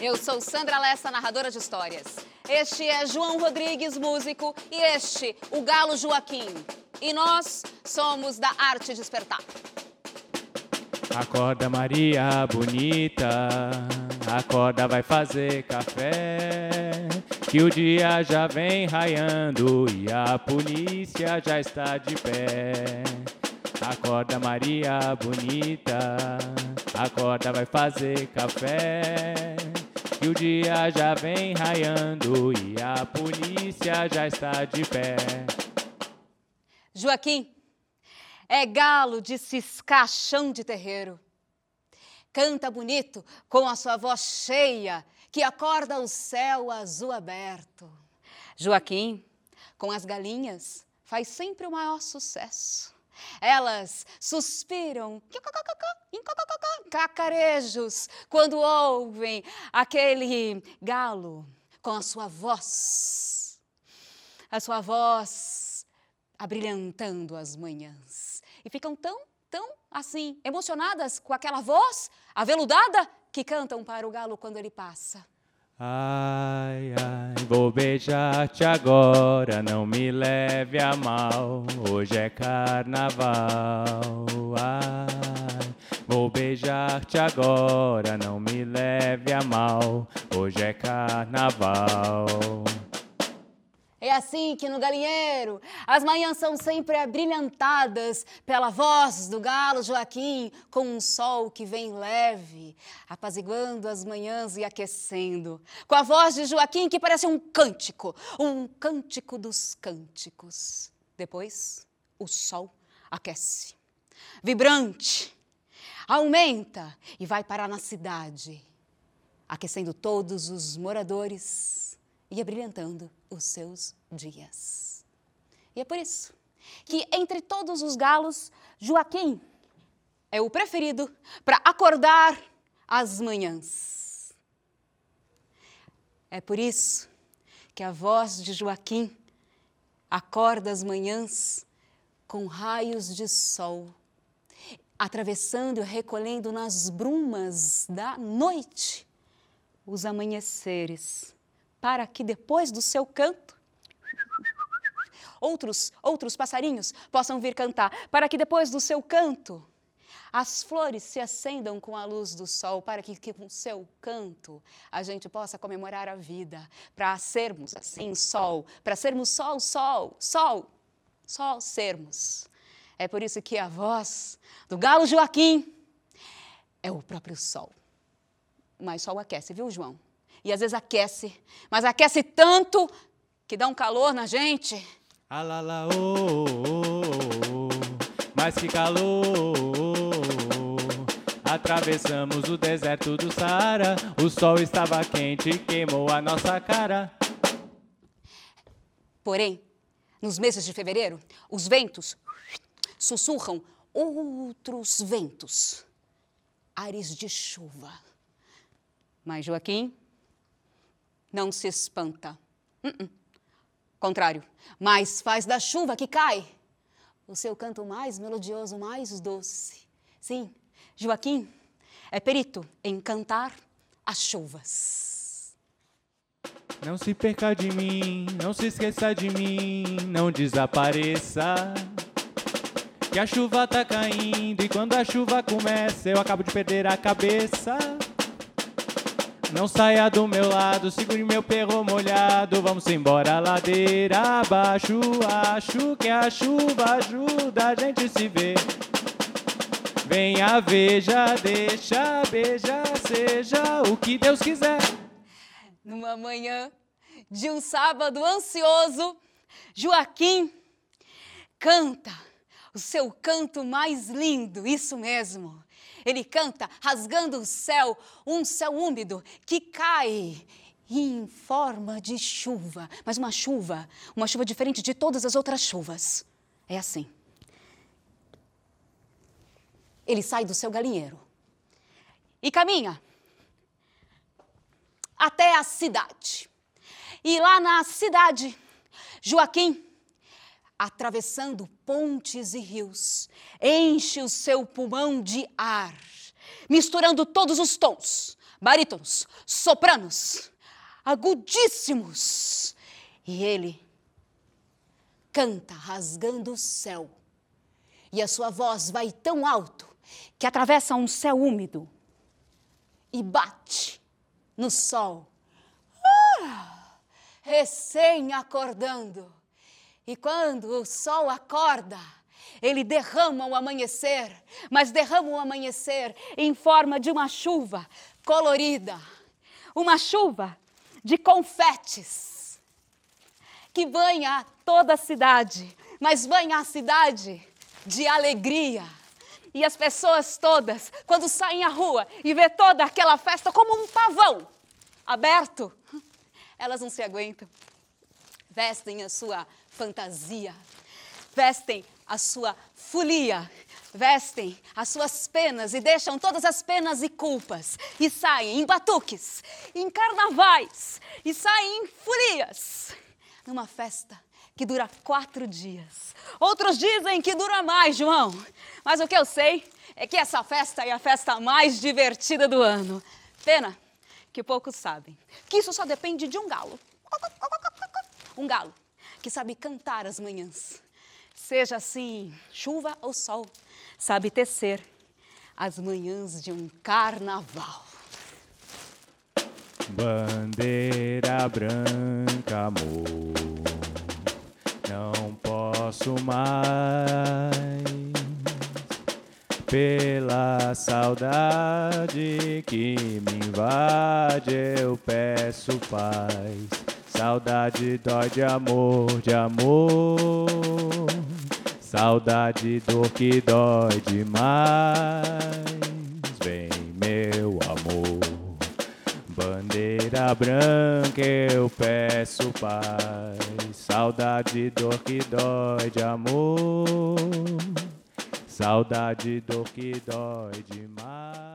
Eu sou Sandra Lessa, narradora de histórias. Este é João Rodrigues, músico, e este, o Galo Joaquim. E nós somos da Arte Despertar. Acorda Maria bonita, acorda vai fazer café, que o dia já vem raiando e a polícia já está de pé. Acorda Maria bonita, acorda vai fazer café, que o dia já vem raiando e a polícia já está de pé. Joaquim, é galo de ciscar chão de terreiro. Canta bonito com a sua voz cheia que acorda o céu azul aberto. Joaquim, com as galinhas, faz sempre o maior sucesso. Elas suspiram em cacarejos quando ouvem aquele galo com a sua voz. A sua voz abrilhantando as manhãs e ficam tão, tão assim, emocionadas com aquela voz aveludada que cantam para o galo quando ele passa. Ai, ai, vou beijar-te agora, não me leve a mal, hoje é carnaval. Ai, vou beijar-te agora, não me leve a mal, hoje é carnaval. Assim que no galinheiro as manhãs são sempre abrilhantadas pela voz do galo Joaquim, com um sol que vem leve, apaziguando as manhãs e aquecendo. Com a voz de Joaquim que parece um cântico, um cântico dos cânticos. Depois, o sol aquece, vibrante, aumenta e vai parar na cidade, aquecendo todos os moradores e abrilhantando os seus dias. E é por isso que, entre todos os galos, Joaquim é o preferido para acordar às manhãs. É por isso que a voz de Joaquim acorda as manhãs com raios de sol, atravessando e recolhendo nas brumas da noite os amanheceres para que depois do seu canto outros outros passarinhos possam vir cantar, para que depois do seu canto as flores se acendam com a luz do sol, para que, que com seu canto a gente possa comemorar a vida, para sermos assim sol, para sermos sol, sol, sol, sol sermos. É por isso que a voz do galo Joaquim é o próprio sol. Mas sol aquece, viu, João? E às vezes aquece, mas aquece tanto que dá um calor na gente. Alala, oh, oh, oh, mas que calor! Atravessamos o deserto do Saara, o sol estava quente e queimou a nossa cara. Porém, nos meses de fevereiro, os ventos sussurram outros ventos, ares de chuva. Mas Joaquim não se espanta. Uh -uh. Contrário, mas faz da chuva que cai o seu canto mais melodioso, mais doce. Sim, Joaquim é perito em cantar as chuvas. Não se perca de mim, não se esqueça de mim, não desapareça. Que a chuva tá caindo e quando a chuva começa eu acabo de perder a cabeça. Não saia do meu lado, segure meu perro molhado. Vamos embora, ladeira abaixo. Acho que a chuva ajuda a gente se ver. Venha, veja, deixa, beija, seja o que Deus quiser. Numa manhã de um sábado ansioso, Joaquim canta o seu canto mais lindo, isso mesmo. Ele canta rasgando o céu, um céu úmido que cai em forma de chuva, mas uma chuva, uma chuva diferente de todas as outras chuvas. É assim. Ele sai do seu galinheiro e caminha até a cidade. E lá na cidade, Joaquim atravessando pontes e rios, enche o seu pulmão de ar, misturando todos os tons, barítonos, sopranos, agudíssimos. E ele canta rasgando o céu. E a sua voz vai tão alto que atravessa um céu úmido e bate no sol. Ah, recém acordando. E quando o sol acorda, ele derrama o amanhecer, mas derrama o amanhecer em forma de uma chuva colorida, uma chuva de confetes que banha toda a cidade, mas banha a cidade de alegria. E as pessoas todas, quando saem à rua e vê toda aquela festa como um pavão aberto, elas não se aguentam. Vestem a sua fantasia, vestem a sua folia, vestem as suas penas e deixam todas as penas e culpas e saem em batuques, em carnavais e saem em folias numa festa que dura quatro dias. Outros dizem que dura mais, João. Mas o que eu sei é que essa festa é a festa mais divertida do ano. Pena que poucos sabem que isso só depende de um galo. Um galo que sabe cantar as manhãs seja assim, chuva ou sol, sabe tecer as manhãs de um carnaval. Bandeira branca, amor, não posso mais. Pela saudade que me invade, eu peço paz. Saudade dói de amor, de amor. Saudade, dor que dói demais. Vem, meu amor. Bandeira branca eu peço paz. Saudade, dor que dói de amor. Saudade, dor que dói demais.